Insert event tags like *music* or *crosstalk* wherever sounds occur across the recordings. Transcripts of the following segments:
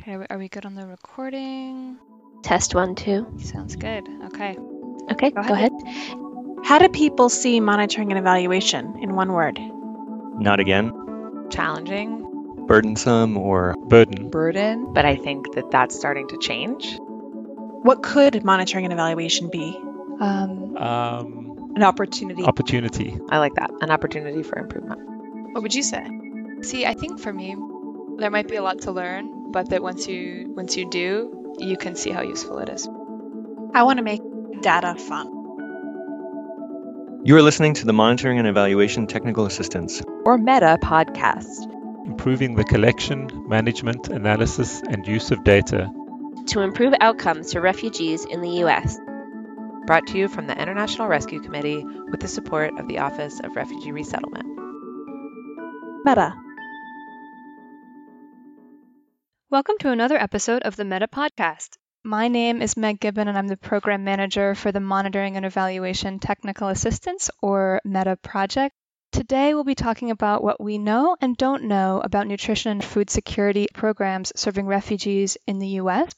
Okay, are we good on the recording? Test one, two. Sounds good. Okay. Okay, Go go ahead. ahead. How do people see monitoring and evaluation in one word? Not again. challenging Burdensome or Burden. burden, but I think that that's starting to change. What could monitoring and evaluation be? Um, Um, An opportunity. opportunity. I like that. An opportunity for improvement. what would you say? see, I think for me, there might be a lot to learn, but that once you once you do, you can see how useful it is. I want to make data fun. You are listening to the Monitoring and Evaluation Technical Assistance. Or Meta podcast. Improving the collection, management, analysis, and use of data. To improve outcomes for refugees in the U.S. Brought to you from the International Rescue Committee with the support of the Office of Refugee Resettlement. Meta. Welcome to another episode of the Meta Podcast. My name is Meg Gibbon, and I'm the Program Manager for the Monitoring and Evaluation Technical Assistance, or Meta project. Today, we'll be talking about what we know and don't know about nutrition and food security programs serving refugees in the U.S.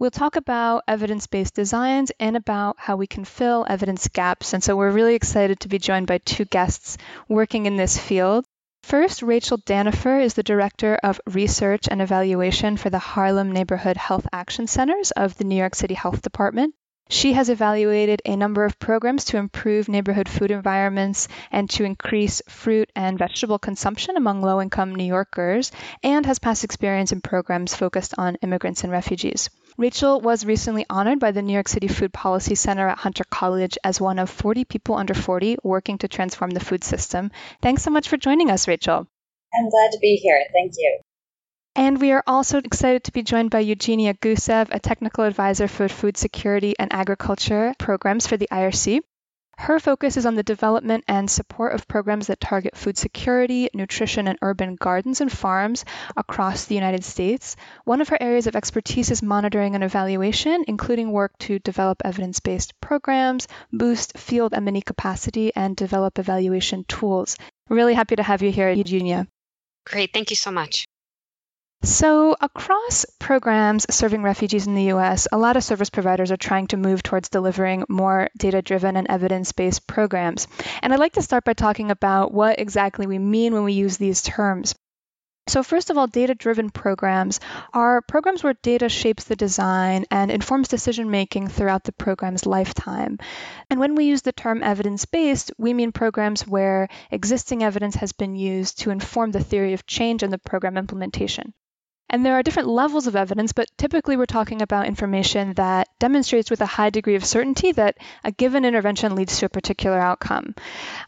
We'll talk about evidence based designs and about how we can fill evidence gaps. And so, we're really excited to be joined by two guests working in this field. First, Rachel Dannefer is the Director of Research and Evaluation for the Harlem Neighborhood Health Action Centers of the New York City Health Department. She has evaluated a number of programs to improve neighborhood food environments and to increase fruit and vegetable consumption among low income New Yorkers, and has past experience in programs focused on immigrants and refugees. Rachel was recently honored by the New York City Food Policy Center at Hunter College as one of 40 people under 40 working to transform the food system. Thanks so much for joining us, Rachel. I'm glad to be here. Thank you. And we are also excited to be joined by Eugenia Gusev, a technical advisor for food security and agriculture programs for the IRC. Her focus is on the development and support of programs that target food security, nutrition, and urban gardens and farms across the United States. One of her areas of expertise is monitoring and evaluation, including work to develop evidence based programs, boost field M&E capacity, and develop evaluation tools. Really happy to have you here, Eugenia. Great. Thank you so much. So, across programs serving refugees in the US, a lot of service providers are trying to move towards delivering more data driven and evidence based programs. And I'd like to start by talking about what exactly we mean when we use these terms. So, first of all, data driven programs are programs where data shapes the design and informs decision making throughout the program's lifetime. And when we use the term evidence based, we mean programs where existing evidence has been used to inform the theory of change and the program implementation. And there are different levels of evidence, but typically we're talking about information that demonstrates with a high degree of certainty that a given intervention leads to a particular outcome.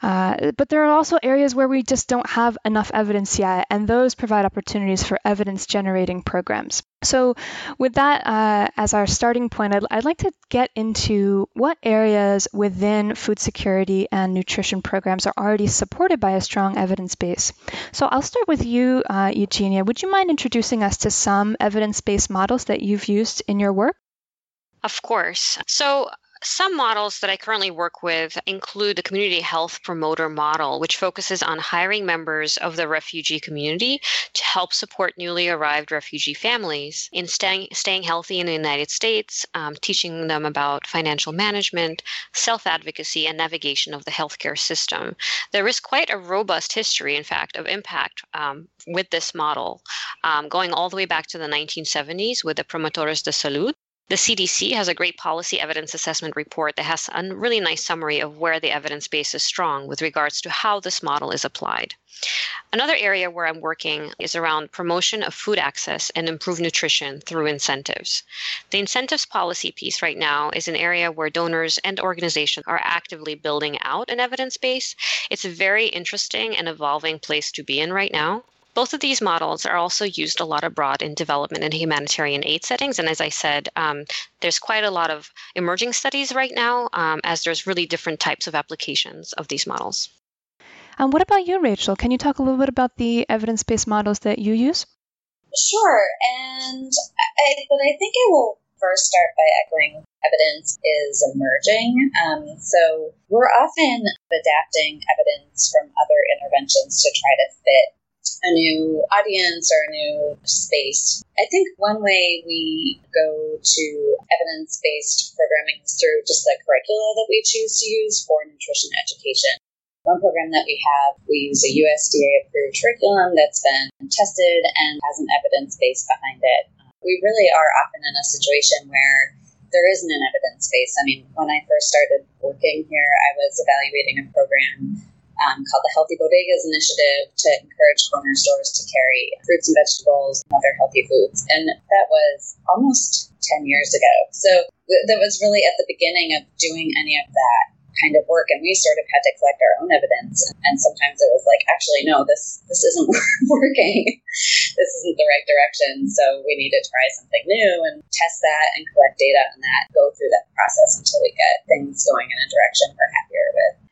Uh, but there are also areas where we just don't have enough evidence yet, and those provide opportunities for evidence generating programs. So, with that uh, as our starting point, I'd, I'd like to get into what areas within food security and nutrition programs are already supported by a strong evidence base. So, I'll start with you, uh, Eugenia. Would you mind introducing us to some evidence based models that you've used in your work? Of course. So, some models that I currently work with include the community health promoter model, which focuses on hiring members of the refugee community to help support newly arrived refugee families in staying, staying healthy in the United States, um, teaching them about financial management, self advocacy, and navigation of the healthcare system. There is quite a robust history, in fact, of impact um, with this model, um, going all the way back to the 1970s with the Promotores de Salud. The CDC has a great policy evidence assessment report that has a really nice summary of where the evidence base is strong with regards to how this model is applied. Another area where I'm working is around promotion of food access and improved nutrition through incentives. The incentives policy piece right now is an area where donors and organizations are actively building out an evidence base. It's a very interesting and evolving place to be in right now. Both of these models are also used a lot abroad in development and humanitarian aid settings. And as I said, um, there's quite a lot of emerging studies right now, um, as there's really different types of applications of these models. And what about you, Rachel? Can you talk a little bit about the evidence based models that you use? Sure, and I, but I think I will first start by echoing evidence is emerging. Um, so we're often adapting evidence from other interventions to try to fit a new audience or a new space. I think one way we go to evidence based programming is through just the curricula that we choose to use for nutrition education. One program that we have, we use a USDA approved curriculum that's been tested and has an evidence base behind it. We really are often in a situation where there isn't an evidence base. I mean, when I first started working here, I was evaluating a program um, called the Healthy Bodegas Initiative to encourage corner stores to carry fruits and vegetables and other healthy foods. And that was almost 10 years ago. So that was really at the beginning of doing any of that kind of work. And we sort of had to collect our own evidence. And sometimes it was like actually no this this isn't *laughs* working. This isn't the right direction. So we need to try something new and test that and collect data on that go through that process until we get things going in a direction we're happier with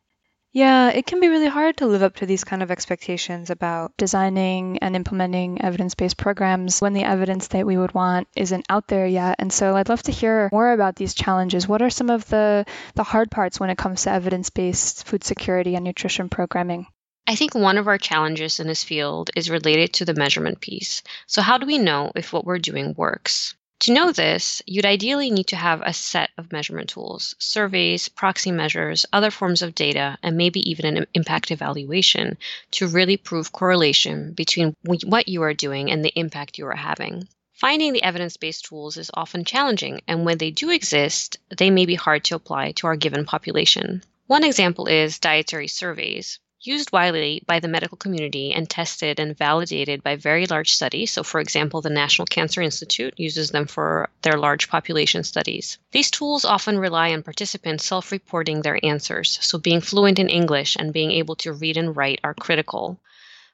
yeah, it can be really hard to live up to these kind of expectations about designing and implementing evidence based programs when the evidence that we would want isn't out there yet. And so I'd love to hear more about these challenges. What are some of the, the hard parts when it comes to evidence based food security and nutrition programming? I think one of our challenges in this field is related to the measurement piece. So, how do we know if what we're doing works? To know this, you'd ideally need to have a set of measurement tools, surveys, proxy measures, other forms of data, and maybe even an impact evaluation to really prove correlation between what you are doing and the impact you are having. Finding the evidence based tools is often challenging, and when they do exist, they may be hard to apply to our given population. One example is dietary surveys used widely by the medical community and tested and validated by very large studies. So, for example, the National Cancer Institute uses them for their large population studies. These tools often rely on participants self reporting their answers, so being fluent in English and being able to read and write are critical.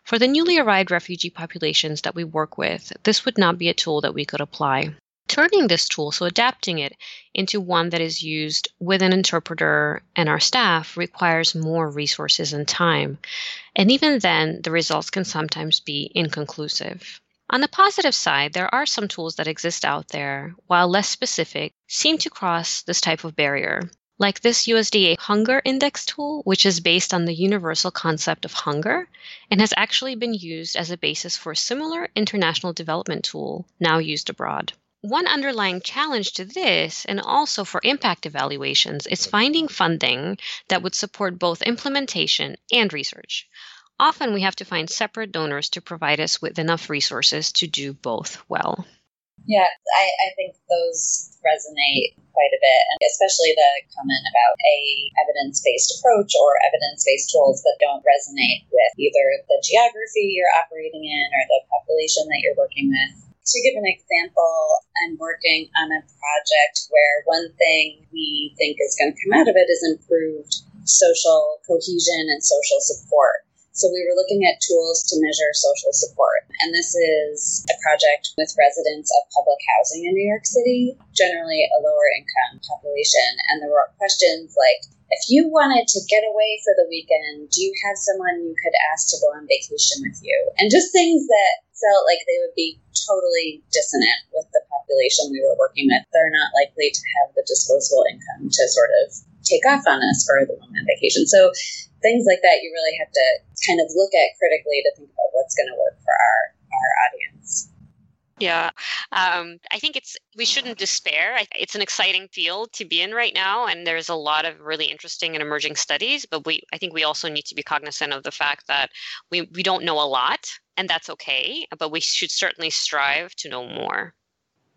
For the newly arrived refugee populations that we work with, this would not be a tool that we could apply turning this tool, so adapting it into one that is used with an interpreter and our staff requires more resources and time. And even then, the results can sometimes be inconclusive. On the positive side, there are some tools that exist out there, while less specific, seem to cross this type of barrier. Like this USDA Hunger Index tool, which is based on the universal concept of hunger and has actually been used as a basis for a similar international development tool now used abroad. One underlying challenge to this, and also for impact evaluations, is finding funding that would support both implementation and research. Often we have to find separate donors to provide us with enough resources to do both well. Yeah, I, I think those resonate quite a bit, and especially the comment about a evidence-based approach or evidence-based tools that don't resonate with either the geography you're operating in or the population that you're working with to give an example, I'm working on a project where one thing we think is going to come out of it is improved social cohesion and social support. So we were looking at tools to measure social support. And this is a project with residents of public housing in New York City, generally a lower income population. And there were questions like, if you wanted to get away for the weekend, do you have someone you could ask to go on vacation with you? And just things that felt like they would be totally dissonant with the population we were working with. They're not likely to have the disposable income to sort of take off on us for the woman vacation. So things like that you really have to kind of look at critically to think about what's going to work for our our audience. Yeah, um, I think it's we shouldn't despair. It's an exciting field to be in right now, and there's a lot of really interesting and emerging studies. But we, I think, we also need to be cognizant of the fact that we we don't know a lot, and that's okay. But we should certainly strive to know more.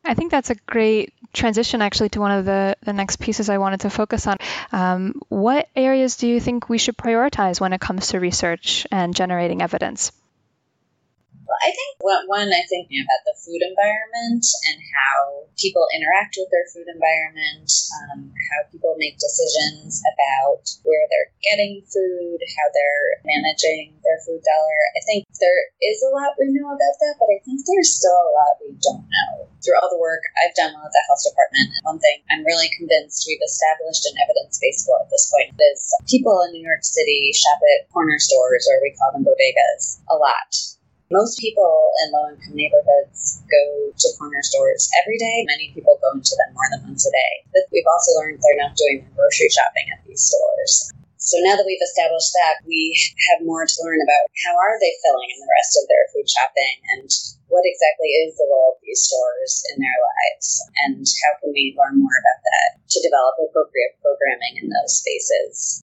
I think that's a great transition actually to one of the, the next pieces I wanted to focus on. Um, what areas do you think we should prioritize when it comes to research and generating evidence? I think one, I think about the food environment and how people interact with their food environment, um, how people make decisions about where they're getting food, how they're managing their food dollar. I think there is a lot we know about that, but I think there's still a lot we don't know. Through all the work I've done with the health department, one thing I'm really convinced we've established an evidence base for at this point is people in New York City shop at corner stores, or we call them bodegas, a lot most people in low income neighborhoods go to corner stores every day. Many people go into them more than once a day. But we've also learned they're not doing grocery shopping at these stores. So now that we've established that, we have more to learn about how are they filling in the rest of their food shopping and what exactly is the role of these stores in their lives and how can we learn more about that to develop appropriate programming in those spaces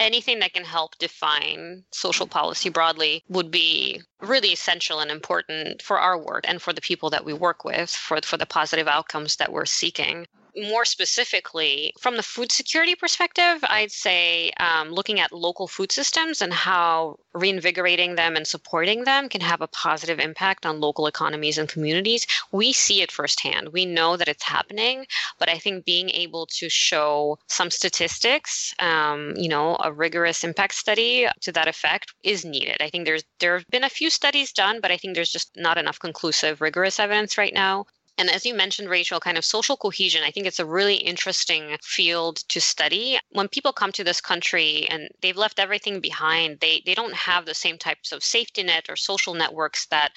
anything that can help define social policy broadly would be really essential and important for our work and for the people that we work with for, for the positive outcomes that we're seeking more specifically, from the food security perspective, I'd say um, looking at local food systems and how reinvigorating them and supporting them can have a positive impact on local economies and communities. We see it firsthand. We know that it's happening, but I think being able to show some statistics, um, you know, a rigorous impact study to that effect is needed. I think there's there have been a few studies done, but I think there's just not enough conclusive, rigorous evidence right now. And as you mentioned, Rachel, kind of social cohesion, I think it's a really interesting field to study. When people come to this country and they've left everything behind, they, they don't have the same types of safety net or social networks that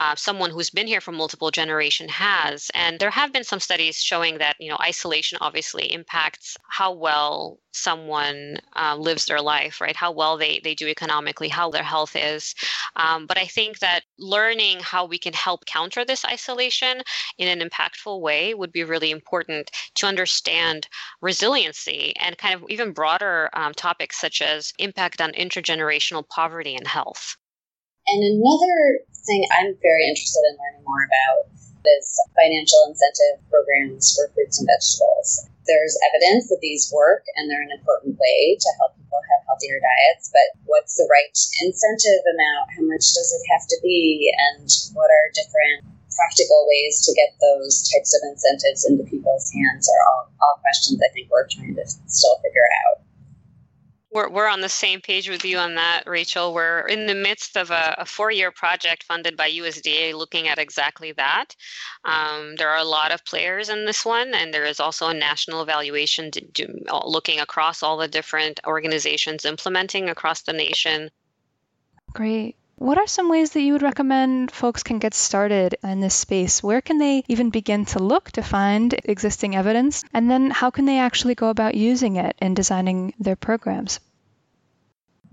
uh, someone who's been here for multiple generation has. And there have been some studies showing that, you know, isolation obviously impacts how well someone uh, lives their life, right? How well they, they do economically, how their health is. Um, but I think that learning how we can help counter this isolation in an impactful way would be really important to understand resiliency and kind of even broader um, topics such as impact on intergenerational poverty and health. And another thing I'm very interested in learning more about is financial incentive programs for fruits and vegetables there's evidence that these work and they're an important way to help healthier diets, but what's the right incentive amount? How much does it have to be? And what are different practical ways to get those types of incentives into people's hands are all, all questions I think we're trying to still figure out. We're, we're on the same page with you on that, Rachel. We're in the midst of a, a four year project funded by USDA looking at exactly that. Um, there are a lot of players in this one, and there is also a national evaluation do, looking across all the different organizations implementing across the nation. Great. What are some ways that you would recommend folks can get started in this space? Where can they even begin to look to find existing evidence? And then how can they actually go about using it in designing their programs?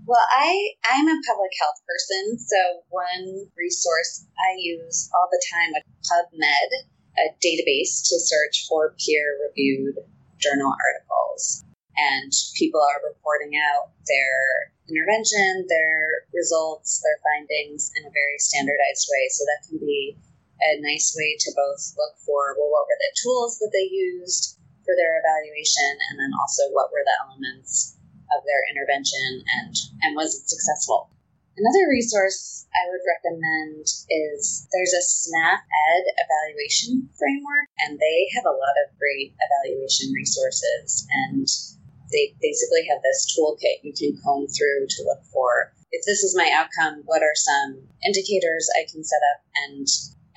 Well, I I'm a public health person, so one resource I use all the time is PubMed, a database to search for peer-reviewed journal articles, and people are reporting out their intervention, their results, their findings in a very standardized way. So that can be a nice way to both look for well, what were the tools that they used for their evaluation, and then also what were the elements of their intervention and, and was it successful? Another resource I would recommend is there's a SNAP Ed evaluation framework, and they have a lot of great evaluation resources. And they basically have this toolkit you can comb through to look for if this is my outcome, what are some indicators I can set up, and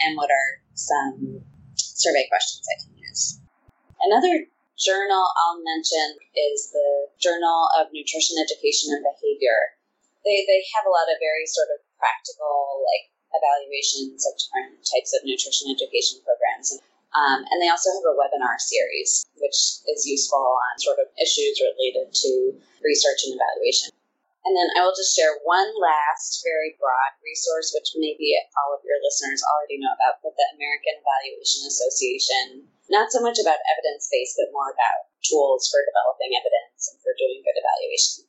and what are some survey questions I can use. Another journal I'll mention is the Journal of Nutrition Education and Behavior. They, they have a lot of very sort of practical, like, evaluations of different types of nutrition education programs. Um, and they also have a webinar series, which is useful on sort of issues related to research and evaluation. And then I will just share one last very broad resource, which maybe all of your listeners already know about, but the American Evaluation Association not so much about evidence based, but more about tools for developing evidence and for doing good evaluation.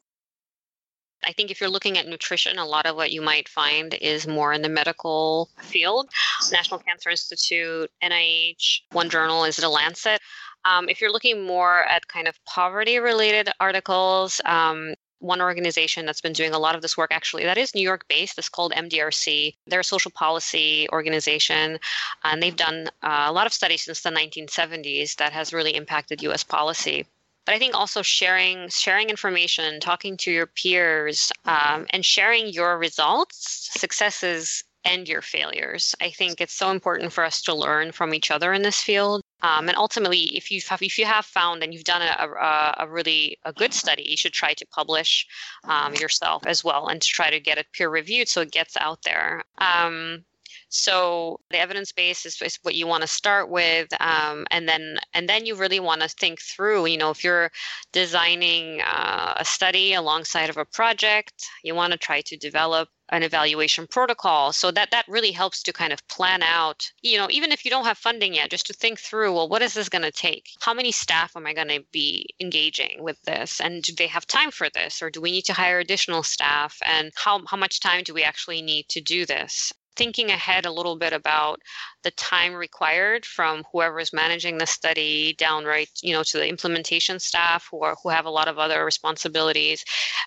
I think if you're looking at nutrition, a lot of what you might find is more in the medical field. National Cancer Institute, NIH, one journal is The Lancet. Um, if you're looking more at kind of poverty related articles, um, one organization that's been doing a lot of this work actually that is new york based is called mdrc they're a social policy organization and they've done uh, a lot of studies since the 1970s that has really impacted us policy but i think also sharing sharing information talking to your peers um, and sharing your results successes and your failures i think it's so important for us to learn from each other in this field um, and ultimately, if you have if you have found and you've done a, a, a really a good study, you should try to publish um, yourself as well and to try to get it peer reviewed so it gets out there. Um, So the evidence base is, is what you want to start with, um, and then and then you really want to think through. You know, if you're designing uh, a study alongside of a project, you want to try to develop an evaluation protocol. So that that really helps to kind of plan out you know even if you don't have funding yet just to think through well what is this going to take? How many staff am i going to be engaging with this? And do they have time for this? Or do we need to hire additional staff? And how, how much time do we actually need to do this thinking ahead a little bit about the time required from whoever is managing the study downright you know to the implementation staff who are who have a lot of other responsibilities.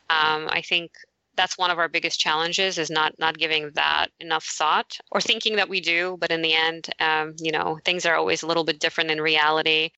Um, i think that's one of our biggest challenges is not not giving that enough thought or thinking that we do but in the end um, you know things are always a little bit different in reality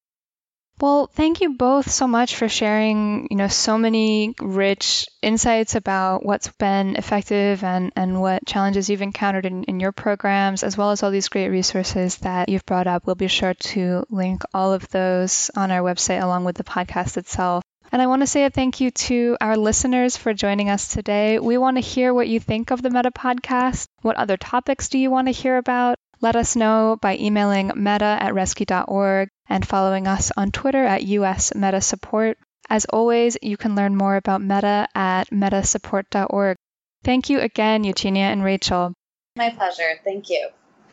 well, thank you both so much for sharing, you know, so many rich insights about what's been effective and, and what challenges you've encountered in, in your programs, as well as all these great resources that you've brought up. We'll be sure to link all of those on our website along with the podcast itself. And I want to say a thank you to our listeners for joining us today. We want to hear what you think of the Meta podcast. What other topics do you want to hear about? Let us know by emailing meta at rescue.org and following us on Twitter at US Meta Support. As always, you can learn more about Meta at metasupport.org. Thank you again, Eugenia and Rachel. My pleasure. Thank you.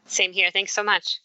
Same here. Thanks so much.